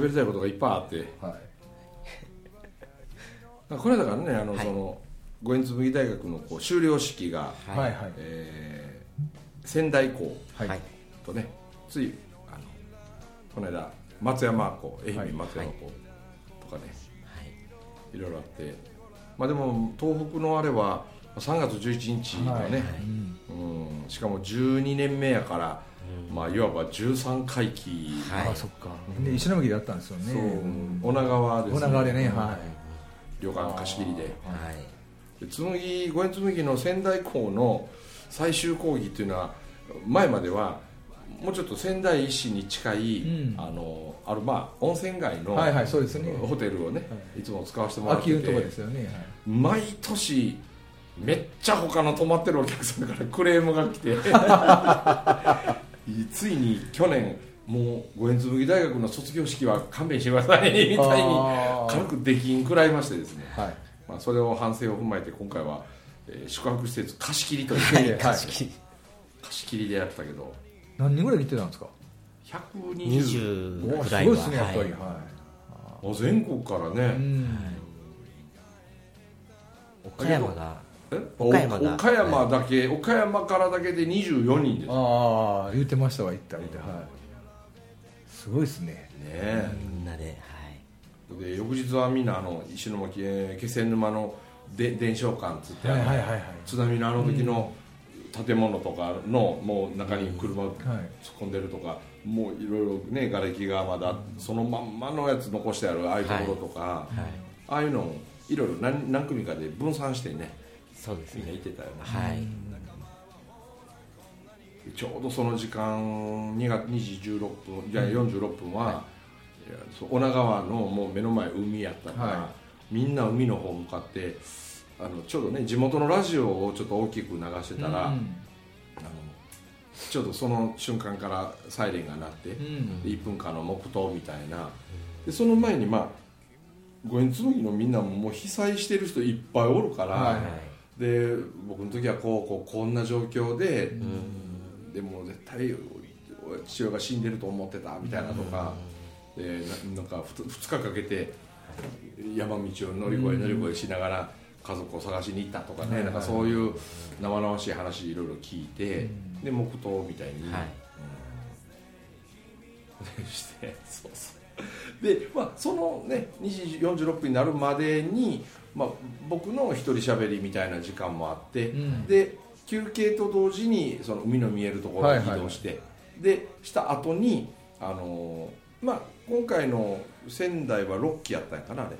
喋りたいことがいっぱいあって。はい。これだからねあの、はい。その五円紬大学のこう修了式が、はい。えー仙台校とねついあのこの間松山校愛はい。媛松山校とかね、はい。い、ろいろあって。まあでも東北のあれは3月11日のね、はい。うん、しかも12年目やから、まあいわば13回忌、はい。ああそっか。で石巻であったんですよね。そう、ん。女川です女川でねは旅館貸し切りで。はい。で紬五円紬の仙台校の最終講義っていうのは前まではもうちょっと仙台市に近い、うん。あのあるまあ温泉街の、はいはいそうですね。ホテルをね、、はい。つも使わせてもいらってて。秋のとこですよね。毎年めっちゃ他の泊まってるお客さんからクレームが来て ついに去年もう五円紬大学の卒業式は勘弁してくださいみたいに軽く出禁食らいましてですね、はい。まあ、それを反省を踏まえて今回は、えー宿泊施設貸し切りというはいはい貸し切り。貸し切りでやったけど。何人ぐらい来てたんですか？120 20おくらいはすごいですねやっぱり。はい。全国からいね、うん。岡山がえ岡山が。岡山だけ、岡山からだけで24人です。ねああ言ってましたわ行ったみたいはい。すごいですね。え。みんなではい。で翌日はみんなあの石巻えー気仙沼ので伝承館っつって、はいはいはいはい。津波のあの時の建物とかのもう中に車突っはい。込んでるとか、もういろいろね瓦礫がまだそのまんまのやつ残してあるああいうところとか、はい。ああいうのをいろいろ何何組かで分散してねそうですみんなねいてたよね、はい。ちょうどその時間2月2時16分じゃあ46分は、い。やそう女川のもう目の前海やったから、はみんな海の方向かってあのちょうどね地元のラジオをちょっと大きく流してたら、あのうんちょうどその瞬間からサイレンが鳴って、うん。で1分間の黙祷みたいな。でその前にまあ五円紬のみんなももう被災してる人いっぱいおるから、はいで僕の時はこうこうこんな状況で、でも絶対父親が死んでると思ってたみたいなとか、でななんか2日かけて山道を乗り越え乗り越えしながら家族を探しに行ったとかね、はいなんかそういう生々しい話いろいろ聞いて、で黙祷みたいに、はい。してそうそう で、まあ、そのね2時46分になるまでに、まあ、僕の一人喋りみたいな時間もあって、うん。で休憩と同時にその海の見えるところに移動して、でした後にあのーまあ今回の仙台は6期やったんやかなあれ、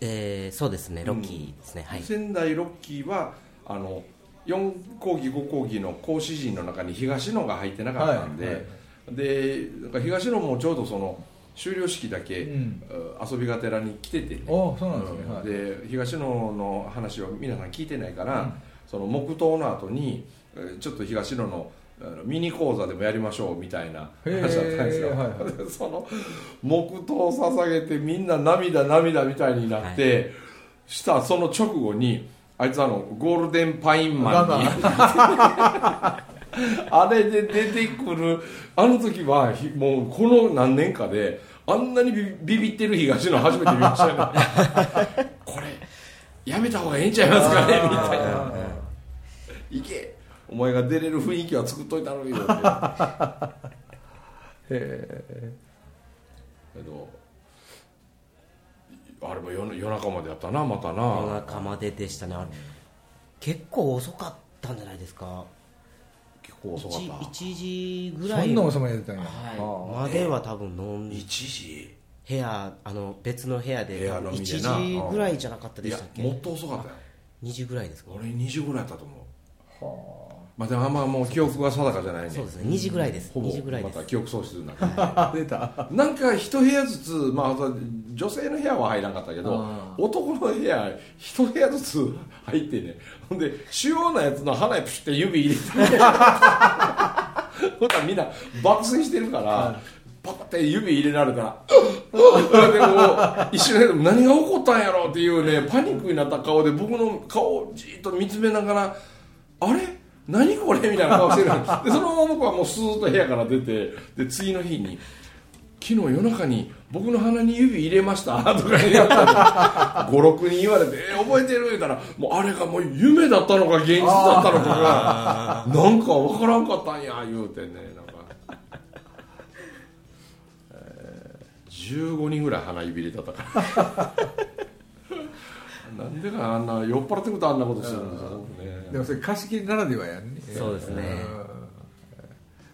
えーそうですねロッキーですね。はい。仙台6期はあの4講義5講義の講師陣の中に東野が入ってなかったんで、はいはいで東野もちょうどその修了式だけ、遊びがてらに来ててね。あそうなんですね。で東野の話を皆さん聞いてないから、その黙祷の後にえーちょっと東野のミニ講座でもやりましょうみたいな話だったんですよ、はいその黙祷を捧げてみんな涙涙みたいになって、したその直後にあいつあのゴールデンパインマンに あれで出てくるあの時はひもうこの何年かであんなにビビビってる東野初めて見ましたよね。これやめた方がええんちゃいますかねみたいな「いけ。お前が出れる雰囲気は作っといたのによ」って。へけどあれも夜夜中までやったなまた夜な中まででしたね。あれ結構遅かったんじゃないですか遅か。った 1, 時えぐらい。そんな遅までやってたんや。はい、までは多分飲ん1時？部屋あの別の部屋で部屋多分飲みでな。1時ぐらいじゃなかったでしたっけ？もっと遅かったよ。2時ぐらいですか？俺2時ぐらいやったと思う。まあでもあんまもう記憶が定かじゃないね。そうですね。2時ぐらいです。ほぼ2時ぐらいです。また記憶喪失になってあ出た。なんか一部屋ずつ、まあ、女性の部屋は入らなかったけどあ男の部屋一部屋ずつ入ってね。ほんで主要なやつの鼻にプシュって指入れて。ほらみんな爆睡してるから、パカって指入れられたらでも一瞬で何が起こったんやろうっていうねパニックになった顔で僕の顔をじーっと見つめながらあれ？何これみたいな顔してる。でそのまま僕はもうスーッと部屋から出てで次の日に昨日夜中に僕の鼻に指入れましたとか言ったら56人言われて「えー覚えてる?」言ったらもうあれがもう夢だったのか現実だったのかがなんか分からんかったんや言うてねなんか、え15人ぐらい鼻指入れたか。らなんでかあんな酔っ払ってくるとあんなことするんですよ、ね、でもそれ貸し切りならではやんね。そうですね。うん。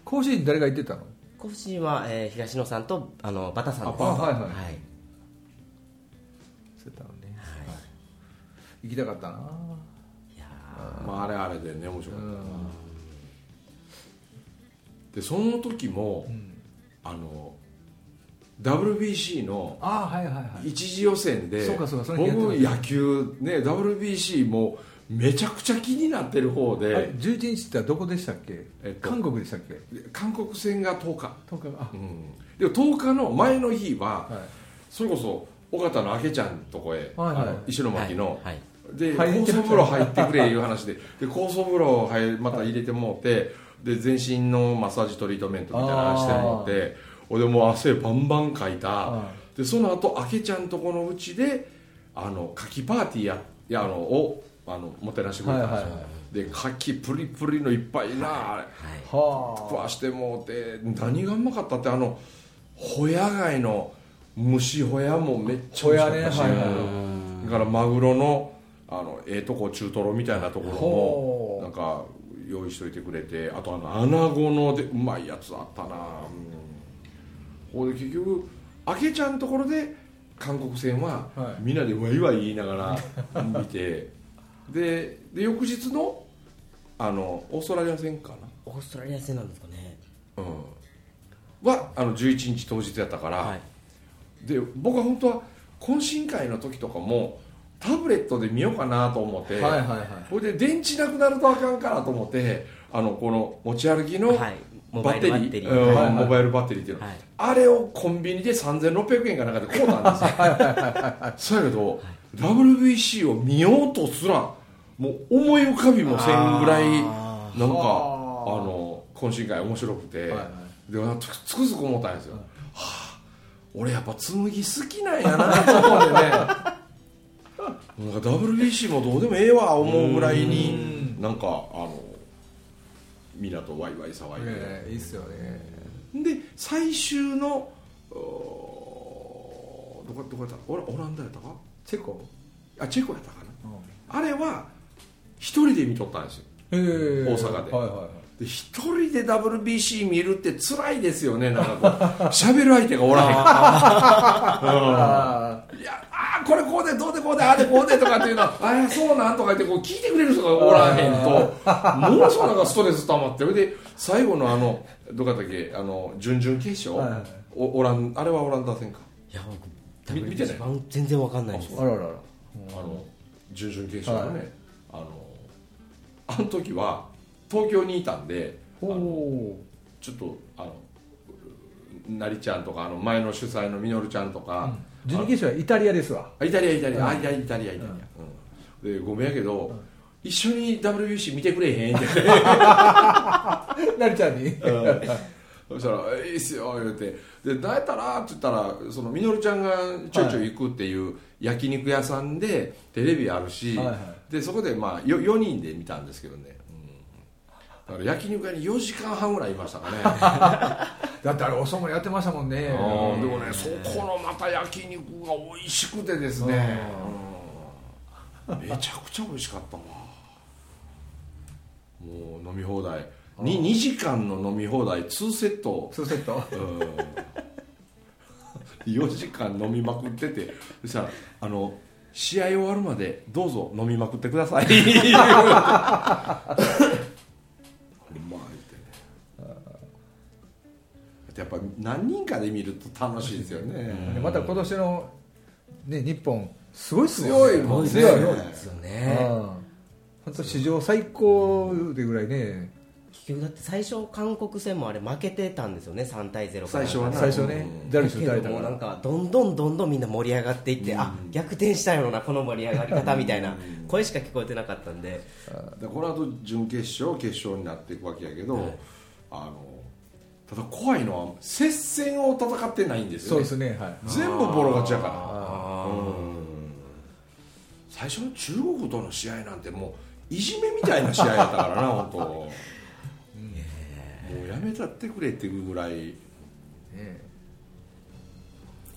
甲子園に誰が行ってたの？甲子園は、えー東野さんとあのバタさんです。あはいはいはい。そうだね。行きたかったな。いやまあ、あれあれでね面白かったな、うん。でその時も、あの WBC の一次予選でそうかそうかそれ僕野球ね WBC もめちゃくちゃ気になってる方で11日ってどこでしたっけ、えっと韓国でしたっけ？韓国戦が10日、10日あ。うん、でも10日の前の日は、はい。それこそ尾形の明ちゃんとこへ、はいはい。あの石巻の、はいはい。で入って酵素風呂入ってくれいう話で。で酵素風呂入また入れてもうてで全身のマッサージトリートメントみたいなのしてもうて俺でもう汗バンバンかいた。あでその後明ちゃんとこのうちであの牡蠣パーティーややあのをあのもてなしてくれたんですよ、で牡蠣プリプリのいっぱいな、は食わしてもうて何がうまかったってあのホヤ貝の蒸しホヤもめっちゃ美味しかったし、だからマグロのあのええとこ中トロみたいなところもなんか用意しといてくれてあとあのアナゴのでうまいやつあったな、うん、ほいで結局明ちゃんのところで韓国戦ははい。みんなでワイワイ言いながら見て でで翌日のあのオーストラリア戦かな。オーストラリア戦なんですかね。うん、はあの11日当日やったから、はい。で僕は本当は懇親会の時とかもタブレットで見ようかなと思って、はいはいはい。それで電池なくなるとあかんからと思ってあのこの持ち歩きのはい。モバッテリー,、バイルバッテリー。うんはい。はいモバイルバッテリーっていうの、はい。あれをコンビニで3600円かなんかで買うたんですよ。そうやけど、WBC を見ようとすらもう思い浮かびもせんぐらいあなんかあはあ。の懇親会面白くて、はいはい。でつくつくづく思ったんですよ、はあ俺やっぱ紬好きなんやなと思ってね。なんか WBC もどうでもええわ思うぐらいになんかあのみんなとワイワイ騒いで、ええいいっすよね。で最終のどこどこやった？オラオランダやったか？チェコ？あチェコやったかな？あれは一人で見とったんですよ。ええ。大阪で。はいはいはい。で一人で WBC 見るって辛いですよねなんかこう。喋る相手がおらへんこれこうでどうでこうでああでこうでとかっていうのは ああそうなんとか言ってこう聞いてくれる人がおらへんと もうそうなんかストレス溜まってそれで最後のあのどこだっけ？あの準々決勝、はいはいおオランあれはオランダ戦か？いや僕み見てない？全然わかんないです。あららら。あの準々決勝のね、あのあの時は東京にいたんでちょっとあのなりちゃんとかあの前の主催のみのるちゃんとか、う準決勝はイタリアですわ。あイタリアイタリア、うん。あイタリアイタリアイタリア、うん。でごめんやけど、一緒に WBC 見てくれへん？っ てなりちゃんに。そしたら「いいっすよ」言うて「で何やったら?」って言ったらそのみのるちゃんがちょいちょい行くっていう焼肉屋さんでテレビあるし、はいはい。でそこでまあよ4人で見たんですけどね、うん、だから焼肉屋に4時間半ぐらいいましたかね。だってあれおそもやってましたもんね。でもねそこのまた焼肉が美味しくてですね、うん。めちゃくちゃ美味しかったわ。もう飲み放題。2, 2時間の飲み放題。2セット。2セット。うん。4時間飲みまくってて。そしたらあの試合終わるまでどうぞ飲みまくってください まあ言ってね。やっぱ何人かで見ると楽しいですよね、でまた今年の、ね、日本すごいっす強いもんね。強いですよね。本当史上最高でぐらいね結局だって最初韓国戦もあれ負けてたんですよね3対0から。最初はな。最初ね。うん。ダルビッシュ打たれたけどもうなんかどんどんどんどんみんな盛り上がっていって、あ逆転したよなこの盛り上がり方みたいな声しか聞こえてなかったんで。でこの後準決勝決勝になっていくわけやけど、はい。あのただ怖いのは接戦を戦ってないんですよね。そうですね。はい。全部ボロ勝ちやから。あうん。最初の中国との試合なんてもういじめみたいな試合やったからな本当もうやめたってくれっていうぐらい。ね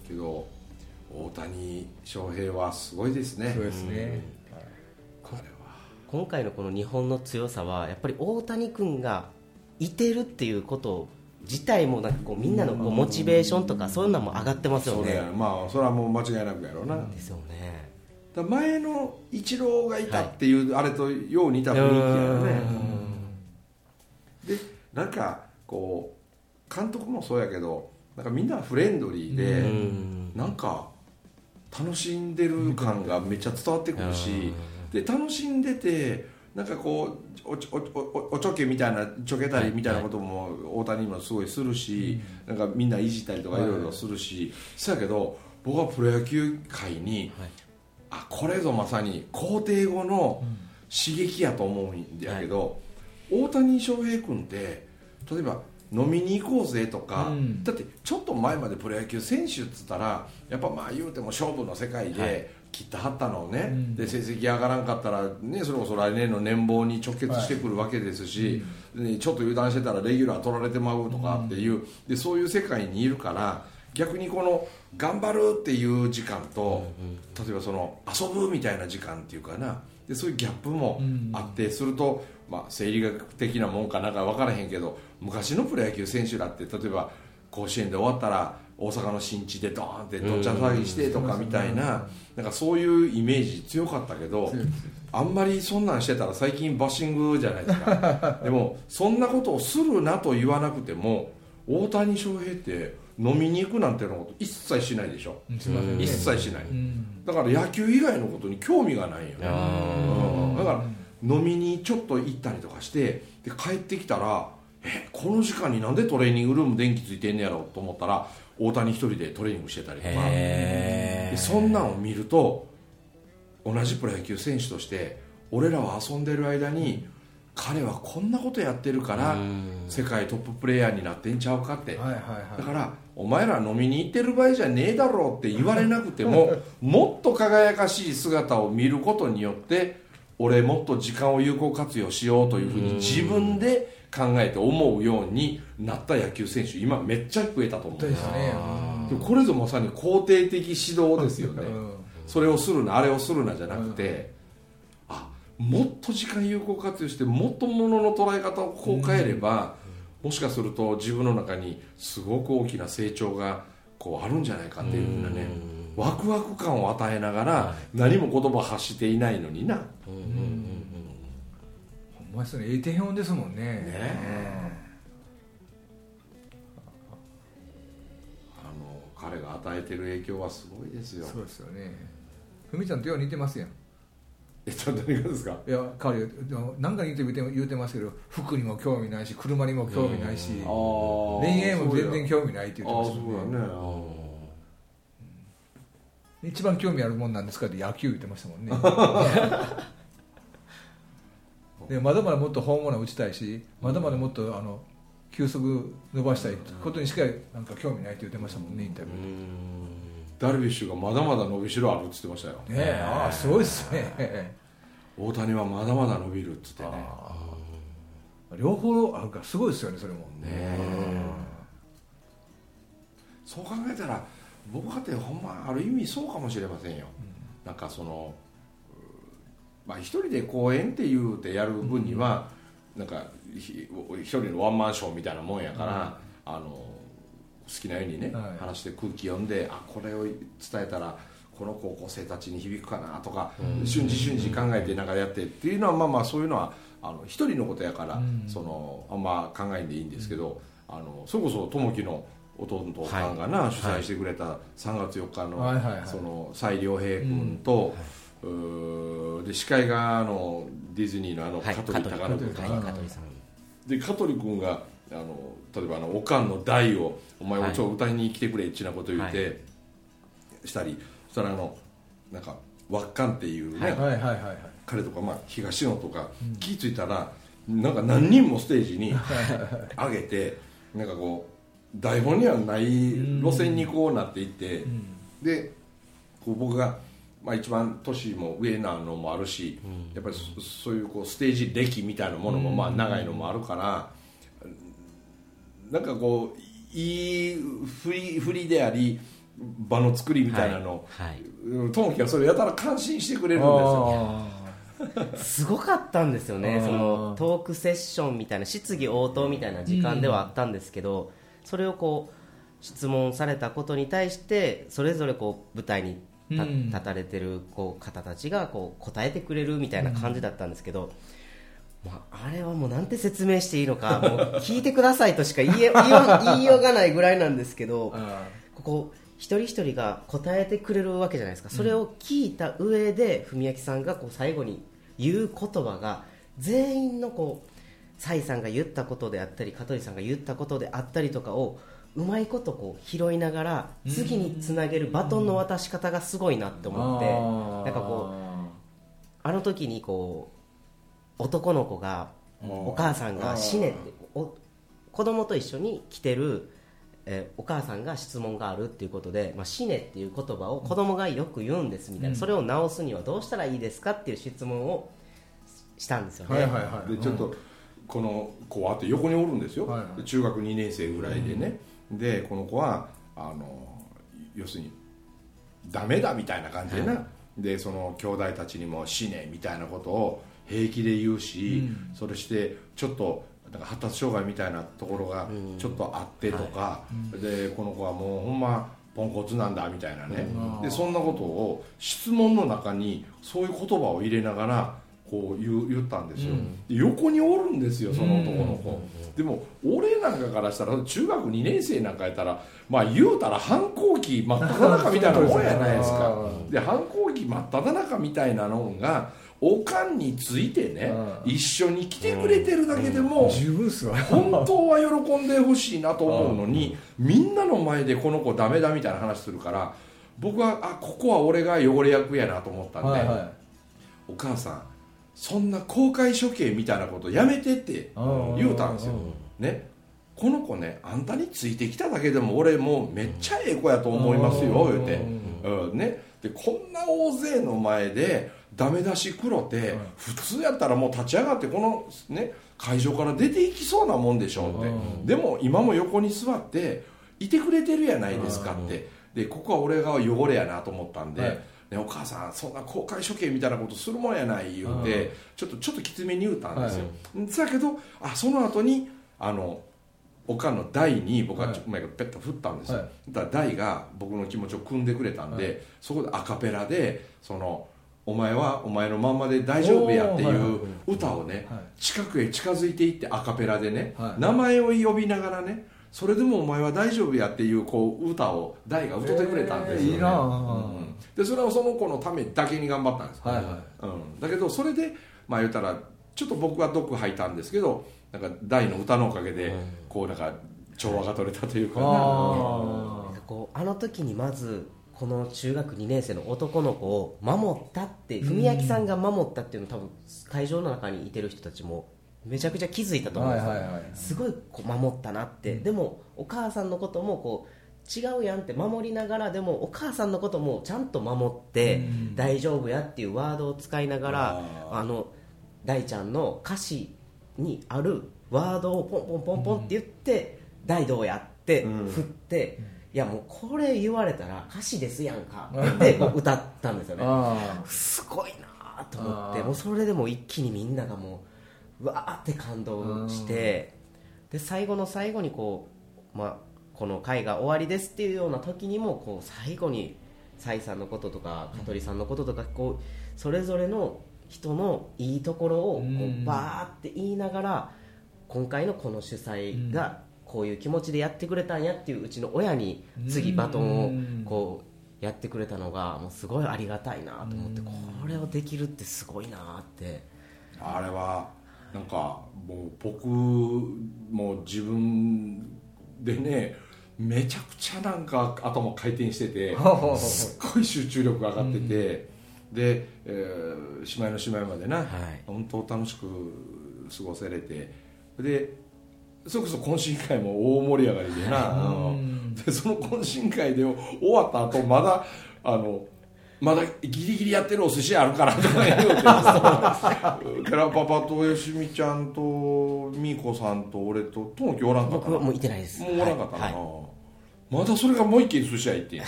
けど大谷翔平はすごいですね。そうですね、これは今回のこの日本の強さはやっぱり大谷君がいてるっていうこと自体もなんかこうみんなのこうモチベーションとかそういうのも上がってますよそうだね。よまあそれはもう間違いなくやろうな、ですよね。前のイチローがいたっていう、あれとよう似た雰囲気やよね。でなんかこう監督もそうやけどなんかみんなフレンドリーで、うん。なんか楽しんでる感がめっちゃ伝わってくるし、で楽しんでてなんかこうおちおおおちょけみたいなちょけたりみたいなことも大谷もすごいするし、なんかみんないじったりとかいろいろするし、そうやけど僕はプロ野球界に、はい。あこれぞまさに皇帝後の刺激やと思うんやけど、大谷翔平君って例えば飲みに行こうぜとか、うん。だってちょっと前までプロ野球選手っつったらやっぱまあ言うても勝負の世界はい。で切ってはったのをね、うん。で成績上がらんかったら、ね、それこそ来年の年俸に直結してくるわけですし、ねちょっと油断してたらレギュラー取られてまうとかっていう、でそういう世界にいるから逆にこの頑張るっていう時間と、例えばその遊ぶみたいな時間っていうかなでそういうギャップもあって、すると、まあ、生理学的なもんかなんか分からへんけど昔のプロ野球選手だって例えば甲子園で終わったら大阪の新地でドーンってどっちゃ騒ぎしてとかみたいな,、なんかそういうイメージ強かったけどあんまりそんなんしてたら最近バッシングじゃないですか。でもそんなことをするなと言わなくても大谷翔平って飲みに行くなんてのこと一切しないでしょ、一切しない、うん。だから野球以外のことに興味がないんよね。うん。だから飲みにちょっと行ったりとかしてで帰ってきたらえこの時間になんでトレーニングルーム電気ついてんねやろと思ったら大谷一人でトレーニングしてたりとか。そんなんを見ると同じプロ野球選手として俺らは遊んでる間に彼はこんなことやってるから世界トッププレーヤーになってんちゃうかって。はいはいはい。だからお前ら飲みに行ってる場合じゃねえだろうって言われなくても もっと輝かしい姿を見ることによって俺もっと時間を有効活用しようというふうに自分で考えて思うようになった野球選手今めっちゃ増えたと思う本当ですね。でもこれぞまさに肯定的指導ですよね。うん。それをするなあれをするなじゃなくて、あもっと時間有効活用してもっとものの捉え方をこう変えれば、もしかすると自分の中にすごく大きな成長がこうあるんじゃないかっていうふうなねワクワク感を与えながら何も言葉を発していないのにな、ほんまですねええ手本ですもんね。え。あの彼が与えてる影響はすごいですよ。そうですよね。ふみちゃんとよう似てますやん。えっと何がですか？いや彼何か言うて言うてますけど服にも興味ないし車にも興味ないし恋愛も全然興味ないってあ言ってましたもんね。ね一番興味あるもんなんですかって野球言ってましたもんね。でまだまだもっとホームラン打ちたいしまだまだもっとあの球速伸ばしたいことにしかなんか興味ないって言ってましたもんねインタビューダルビッシュがまだまだ伸びしろあるっつってましたよ。でねえ。ああすごいっすね。大谷はまだまだ伸びるっつってね。両方あ。るからすごいですよねそれも。ねそう考えたら僕かってほんまある意味そうかもしれませんよ、なんかそのうまあ一人で公演って言うてやる分には、なんかひ一人のワンマンショーみたいなもんやから、あの好きなようにね、はい。話して空気読んであこれを伝えたらこの高校生たちに響くかなとか、瞬時瞬時考えてなんかやってっていうのはまあまあそういうのはあの一人のことやから、うん。そのあんま考えんでいいんですけど、あのそれこそ友樹の弟さんがな、主催してくれた3月4日の,、はいはいはい。その蔡良平君と、うーで司会があのディズニーのあのはい。香取孝香取信君で香取君があの例えばあのおかんの代を「お前はい。おちょ歌いに来てくれ」っちなこと言って、はしたりそしたらあのなんか輪っかんっていうね、はい。はい。はい。はい。彼とか、まあ、東野とか、気ぃ付いたらなんか何人もステージに 上げてなんかこう台本にはない路線にこうなっていって、でこう僕が、まあ、一番年も上なのもあるし、やっぱりそそういうこうステージ歴みたいなものもまあ長いのもあるから、なんかこういい振り振りであり場の作りみたいなのはい友樹がそれやたら感心してくれるんですよ。あ すごかったんですよね。そのトークセッションみたいな質疑応答みたいな時間ではあったんですけど、それをこう質問されたことに対してそれぞれこう舞台に立たれてるこう方たちがこう答えてくれるみたいな感じだったんですけど、まあ、あれはもうなんて説明していいのかもう聞いてくださいとしか言え言いよう言いようがないぐらいなんですけど ここ一人一人が答えてくれるわけじゃないですか、それを聞いた上で文明さんがこう最後に言う言葉が全員のこう蔡さんが言ったことであったり香取さんが言ったことであったりとかをうまいことこう拾いながら次につなげるバトンの渡し方がすごいなって思ってなんかこうあの時にこう男の子がうんお母さんが死ねってお子供と一緒に来てる、えーお母さんが質問があるっていうことで、まあ、死ねっていう言葉を子供がよく言うんですみたいな、うん。それを直すにはどうしたらいいですかっていう質問をしたんですよね、はいはいはい。でちょっとこの子はって横におるんですよ、はいはい。で中学2年生ぐらいでね、でこの子はあの要するにダメだみたいな感じでな、でその兄弟たちにも死ねみたいなことを平気で言うし、それしてちょっとなんか発達障害みたいなところがちょっとあってとか、でこの子はもうほんまポンコツなんだみたいなね、うん。でそんなことを質問の中にそういう言葉を入れながらこう言う言ったんですよ、で横におるんですよその男の子、でも俺なんかからしたら中学2年生なんかやったらまあ言うたら反抗期真っ只中みたいなもんやないですか。うで反抗期真っ只中みたいなのがおかんについてねうん。一緒に来てくれてるだけでも十分っすわ。本当は喜んでほしいなと思うのにみんなの前でこの子ダメだみたいな話するから僕はあここは俺が汚れ役やなと思ったんで、はいはい。お母さんそんな公開処刑みたいなことやめてって言うたんですよ、ね、この子ねあんたについてきただけでも俺もうめっちゃええ子やと思いますよ言うて、うん。ね、でこんな大勢の前でダメ出し黒て普通やったらもう立ち上がってこの、ね、会場から出ていきそうなもんでしょって。うん。でも今も横に座っていてくれてるやないですかって。でここは俺が汚れやなと思ったんで、はいね、お母さんそんな公開処刑みたいなことするもんやない言うてちょっとちょっときつめに言うたんですよ、だけどあその後にあのおかんの台に僕ははいちょっと前からペッと振ったんですよ、はい。だから台が僕の気持ちを汲んでくれたんで、はい。そこでアカペラでそのお前はお前のまんまで大丈夫やっていう歌をね、はい。近くへ近づいていってアカペラでね、はい。名前を呼びながらねそれでもお前は大丈夫やっていうこう歌を大が歌ってくれたんですよ、ね。えーいいなあ。うん。でそれはその子のためだけに頑張ったんです、はいはい。うん、だけどそれでまあ言ったらちょっと僕は毒吐いたんですけどなんか大の歌のおかげでこうなんか調和が取れたというかな、あなんかこうあの時にまずこの中学2年生の男の子を守ったって文明さんが守ったっていうの多分会場の中にいてる人たちもめちゃくちゃ気づいたと思う。んですよ、はいはいはい。すごいこう守ったなって、でもお母さんのこともこう違うやんって守りながらでもお母さんのこともちゃんと守って、うん。大丈夫やっていうワードを使いながらああの大ちゃんの歌詞にあるワードをポンポンポンポンって言って「大どうや?」ってうん。振って、いやもうこれ言われたら歌詞ですやんかって歌ったんですよね。あすごいなと思ってもうそれでもう一気にみんながもううわーって感動してで最後の最後にこう、まあ、この回が終わりですっていうような時にもこう最後にサイさんのこととか香取さんのこととかこうそれぞれの人のいいところをこうん。うバーって言いながら今回のこの主催がこういう気持ちでやってくれたんやっていううちの親に次バトンをこうやってくれたのがもうすごいありがたいなと思ってこれをできるってすごいなって。あれはなんかもう僕もう自分でねめちゃくちゃなんか頭回転してて すっごい集中力が上がってて、で、えー、しまいのしまいまでな、はい。本当楽しく過ごせれてでそれこそ懇親会も大盛り上がりでな、でその懇親会で終わった後まだあのまだギリギリやってるお寿司あるからとか言うてケラパパとよしみちゃんとみーこさんと俺とともきおらんかったな。僕はもういてないです。もうおらんかったな、はい。はいまだそれがもう一軒寿司屋行ってん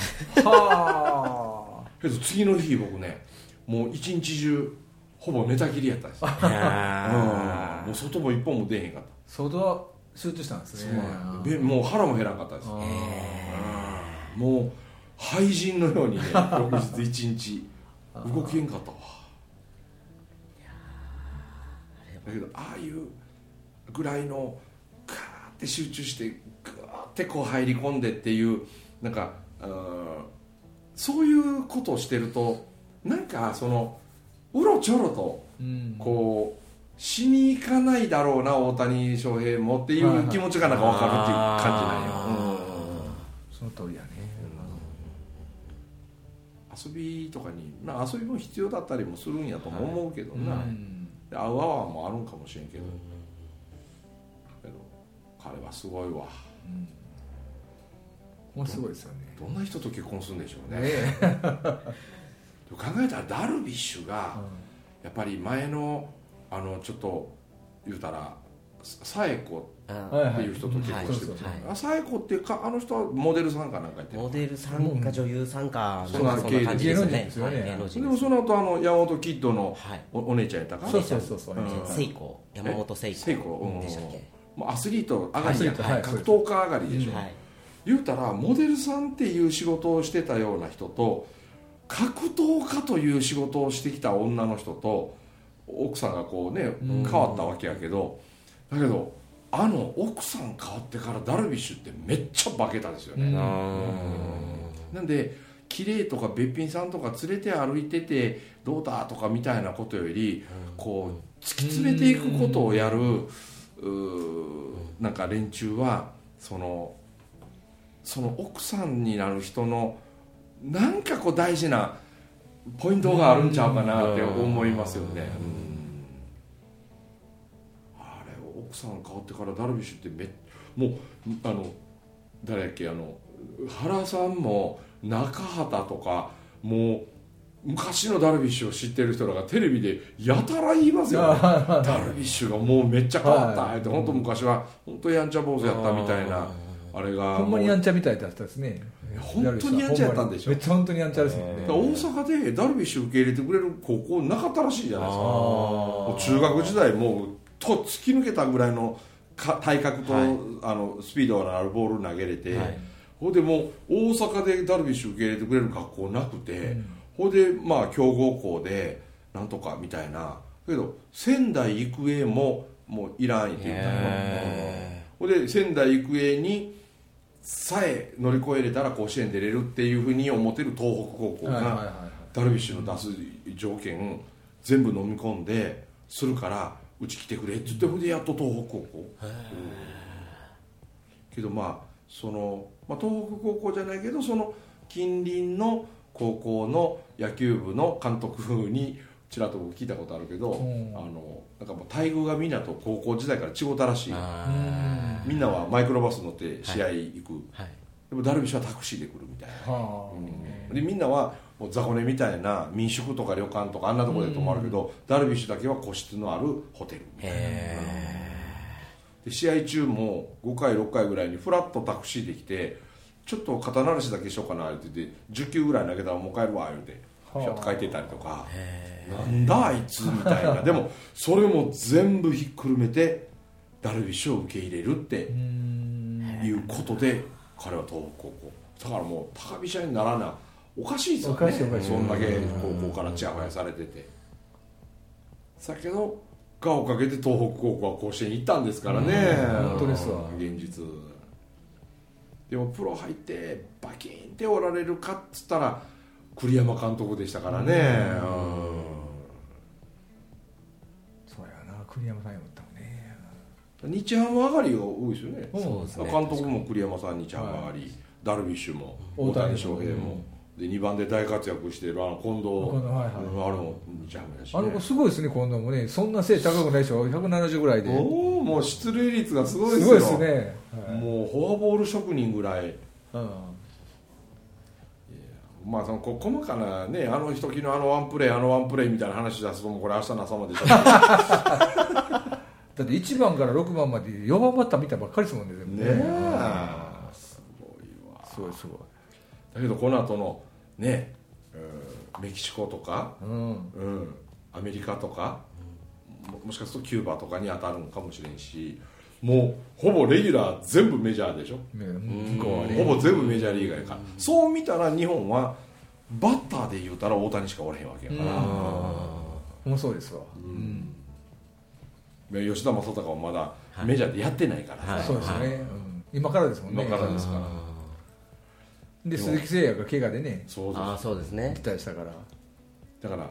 はけど次の日僕ねもう一日中ほぼ寝たきりやったんですうん。もう外も一本も出へんかった。相当集中したんですね。でもう腹も減らんかったですうん。もう廃人のようにね翌日一日。動けんかったわ。だけどああいうぐらいのガーって集中してガーってこう入り込んでっていうなんかうんそういうことをしてるとなんかそのうろちょろとうん。こうしに行かないだろうな大谷翔平もっていう気持ちがなんか分かるっていう感じなんよ、あその通りやね。うん遊びとかにまあ遊びも必要だったりもするんやとも思うけどな、うん。で合う合わんもあるんかもしれんけど、けど彼はすごいわ。もうすごいですよね。どんな人と結婚するんでしょうね。ね 考えたらダルビッシュがやっぱり前のあのちょっと言うたらさえこあはいっていう人と結婚してる。そうそうそう。あさえこっていうかあの人はモデルさんかなんかやってるモデルさんか女優さんかそんな感じですよね。芸能人ですよね。はい芸能人でもその後あの山本キッドのはい。おお姉ちゃんやったかそうそうそうそう。うん。セイコー山本セイコセイコうん。でしたっけ？もうアスリート上がりやんアスリートはい。格闘家上がりでしょ、はい。言うたらモデルさんっていう仕事をしてたような人と格闘家という仕事をしてきた女の人と奥さんがこうねうん。変わったわけやけどだけどあの奥さん変わってからダルビッシュってめっちゃ化けたですよね、うん。なんで綺麗とかべっぴんさんとか連れて歩いててどうだとかみたいなことよりこう突き詰めていくことをやるうーなんか連中はそのその奥さんになる人のなんかこう大事なポイントがあるんちゃうかなって思いますよね。あさん変わってからダルビッシュってめもうあの誰やっけあの原さんも中畑とかもう昔のダルビッシュを知ってる人らがテレビでやたら言いますよ、ね、ダルビッシュがもうめっちゃ変わった。はい。って本当昔は本当やんちゃ坊主やったみたいなあれがほんまにやんちゃみたいだったですね。本当にやんちゃやったんでしょ？めっちゃ本当にやんちゃですもんね大阪でダルビッシュ受け入れてくれる高校なかったらしいじゃないですか。中学時代もうと突き抜けたぐらいのか体格と、はいあのスピードのあるボール投げれて、はい。ほんでもう大阪でダルビッシュ受け入れてくれる学校なくて、ほんでまあ強豪校でなんとかみたいな。けど仙台育英ももういらんって言ったの。へほんで仙台育英にさえ乗り越えれたら甲子園出れるっていうふうに思ってる東北高校が、ダルビッシュの出す条件全部飲み込んでするからうち来てくれって言ってほんでやっと東北高校、うん。けどまあその、まあ、東北高校じゃないけどその近隣の高校の野球部の監督にちらっと僕聞いたことあるけど、うん。あのなんかもう待遇がみんなと高校時代から違うたらしい。あみんなはマイクロバス乗って試合行く、はいでもダルビッシュはタクシー。で来るみたいなはでみんなはもう雑魚寝みたいな民宿とか旅館とかあんなところで泊まるけど、ダルビッシュだけは個室のあるホテルみたいな。へで試合中も5回6回ぐらいにフラッとタクシーで来てちょっと肩慣らしだけしようかなって言って10球ぐらい投げたらもう帰るわ言うてピはあ。ャッと帰ってたりとか。なんだあいつみたいな。でもそれも全部ひっくるめてダルビッシュを受け入れるっていうことで彼は東北高校だからもう高飛車にならなおかしいですよね。おかしいおかしい。そんだけ高校からちやほやされてて。だけどがおかげで東北高校は甲子園行ったんですからね。うん本当ですわ。現実でもプロ入ってバキンっておられるかっつったら栗山監督でしたからね。そうやな栗山さんやったもんね。うん日ハム上がりが多いですよね。うんそうですね。監督も栗山さん日ハム上がり、ダルビッシュも大谷大谷翔平も、で2番で大活躍してるあの近藤近藤はいはいうんあれも日ハムだし、ね、あの子すごいですね今度もね。そんな背高くないでしょ。170ぐらいで。おおもう出塁率がすごいですすよごいですね、はい。もうフォアボール職人ぐらい。うん。まあそのこ細かなねあの時のあのワンプレーあのワンプレーみたいな話出すともうこれ明日の朝まで だって1番から6番まで4番バッター見たばっかりですもんね。ねえ。すごいわ。すごいすごいだけどこの後のね、うんメキシコとか、うん。うん、アメリカとかももしかするとキューバとかに当たるのかもしれんしもうほぼレギュラー全部メジャーでしょ？うはねほぼ全部メジャーリーガーやから。そう見たら日本はバッターで言うたら大谷しかおらへんわけやから、もうそうですわ、吉田正尚はまだメジャーでやってないからさ、はい。そうですよね、うん。今からですもんね。今からですからで鈴木誠也が怪我でね。そうですああそうですね。期待したから。だから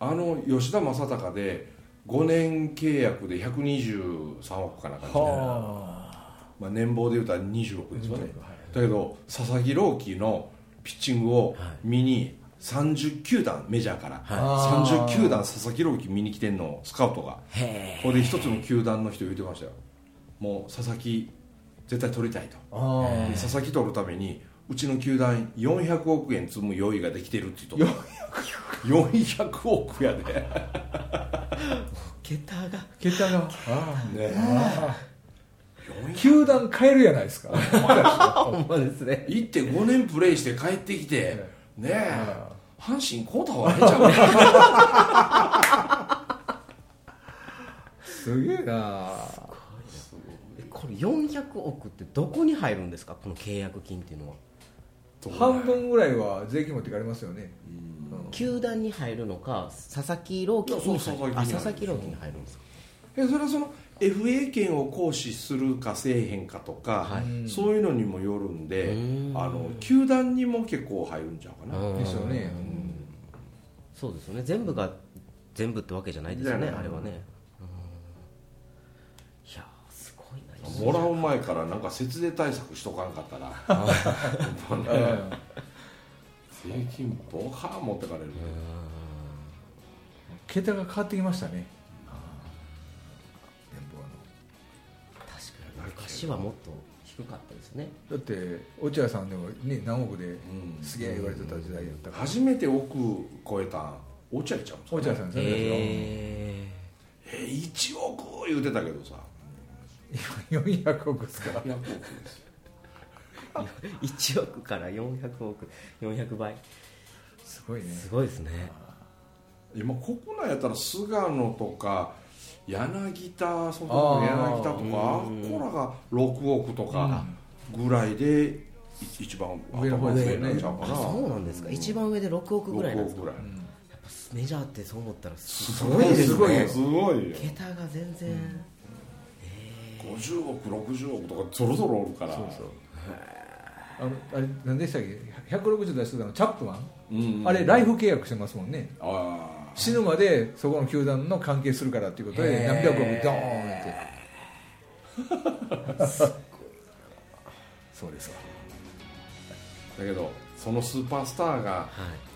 あの吉田正尚で5年契約で123億かなんかでまあ、年俸で言うたら20億ですよね、はいだけど佐々木朗希のピッチングを見に30球団メジャーから、はい。30球団佐々木朗希見に来てんのスカウトが。へここで一つの球団の人言ってましたよ。もう佐々木絶対取りたいと。佐々木取るためにうちの球団400億円積む用意ができてるって言うと。400億やで。ね桁が。桁が。ああ400球団変えるやないですか。ほんまですね。行って5年プレーして帰ってきてねえ。あ阪神買うた方がええんちゃうかすげえな。えこれ400億ってどこに入るんですか？この契約金っていうのは半分ぐらいは税金持ってかれますよね。球団に入るのか佐々木朗希に入るあ佐々木朗希に入るんですか。えそれはその FA 権を行使するかせえへんかとか、はい。そういうのにもよるんでうん。あの球団にも結構入るんちゃうかな、うん。ですよね。そうですよね。全部が全部ってわけじじゃないですよねあれはねもらう前からなんか節税対策しとかんかったら 税金ボカーン持ってかれる、桁が変わってきましたね。年俸の確かに。昔はもっと低かったですね。だって落合さんでもね何億でんすげえ言われてた時代やったから。初めて億超えたん落合ちゃうんですか落合さんですよねへえ1億言うてたけどさ400億ですか100億ですよえ1億から400億400倍。すごいね。すごいですね。今国内やったら菅野とか柳田ソフトバンクの柳田とかあこらが6億とかぐらいでい一番上の方かなあそうなんですか。一番上で6億ぐらいなんです6かメジャーってそう思ったらすすごいですね。ごいすごいよ。桁が全然、50億60億とかぞろぞろおるから。そうそう。あのあれ何でしたっけ？160出してたの？チャップマン、うん。あれライフ契約してますもんね。あ死ぬまでそこの球団の関係するからっていうことで何百億ドーンって。そうです。わあだけどそのスーパースターがはい。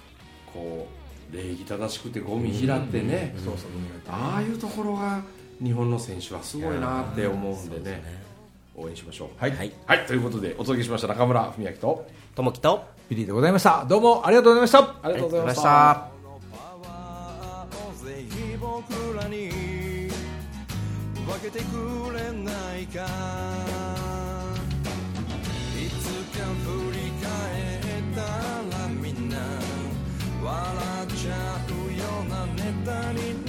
こう礼儀正しくてゴミ拾ってね、そうそうああいうところが日本の選手はすごいなって思うんでねね応援しましょう。はい、はい。はい、ということでお届けしました中村文明とともきとビリーでございました。どうもありがとうございました。ありがとうございました。分けてくれないか。いつか振り返ったらみんな笑っちゃうようなネタに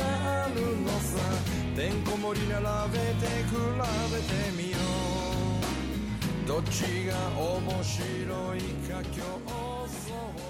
てんこ盛り並べて比べてみよう。どっちが面白いか競争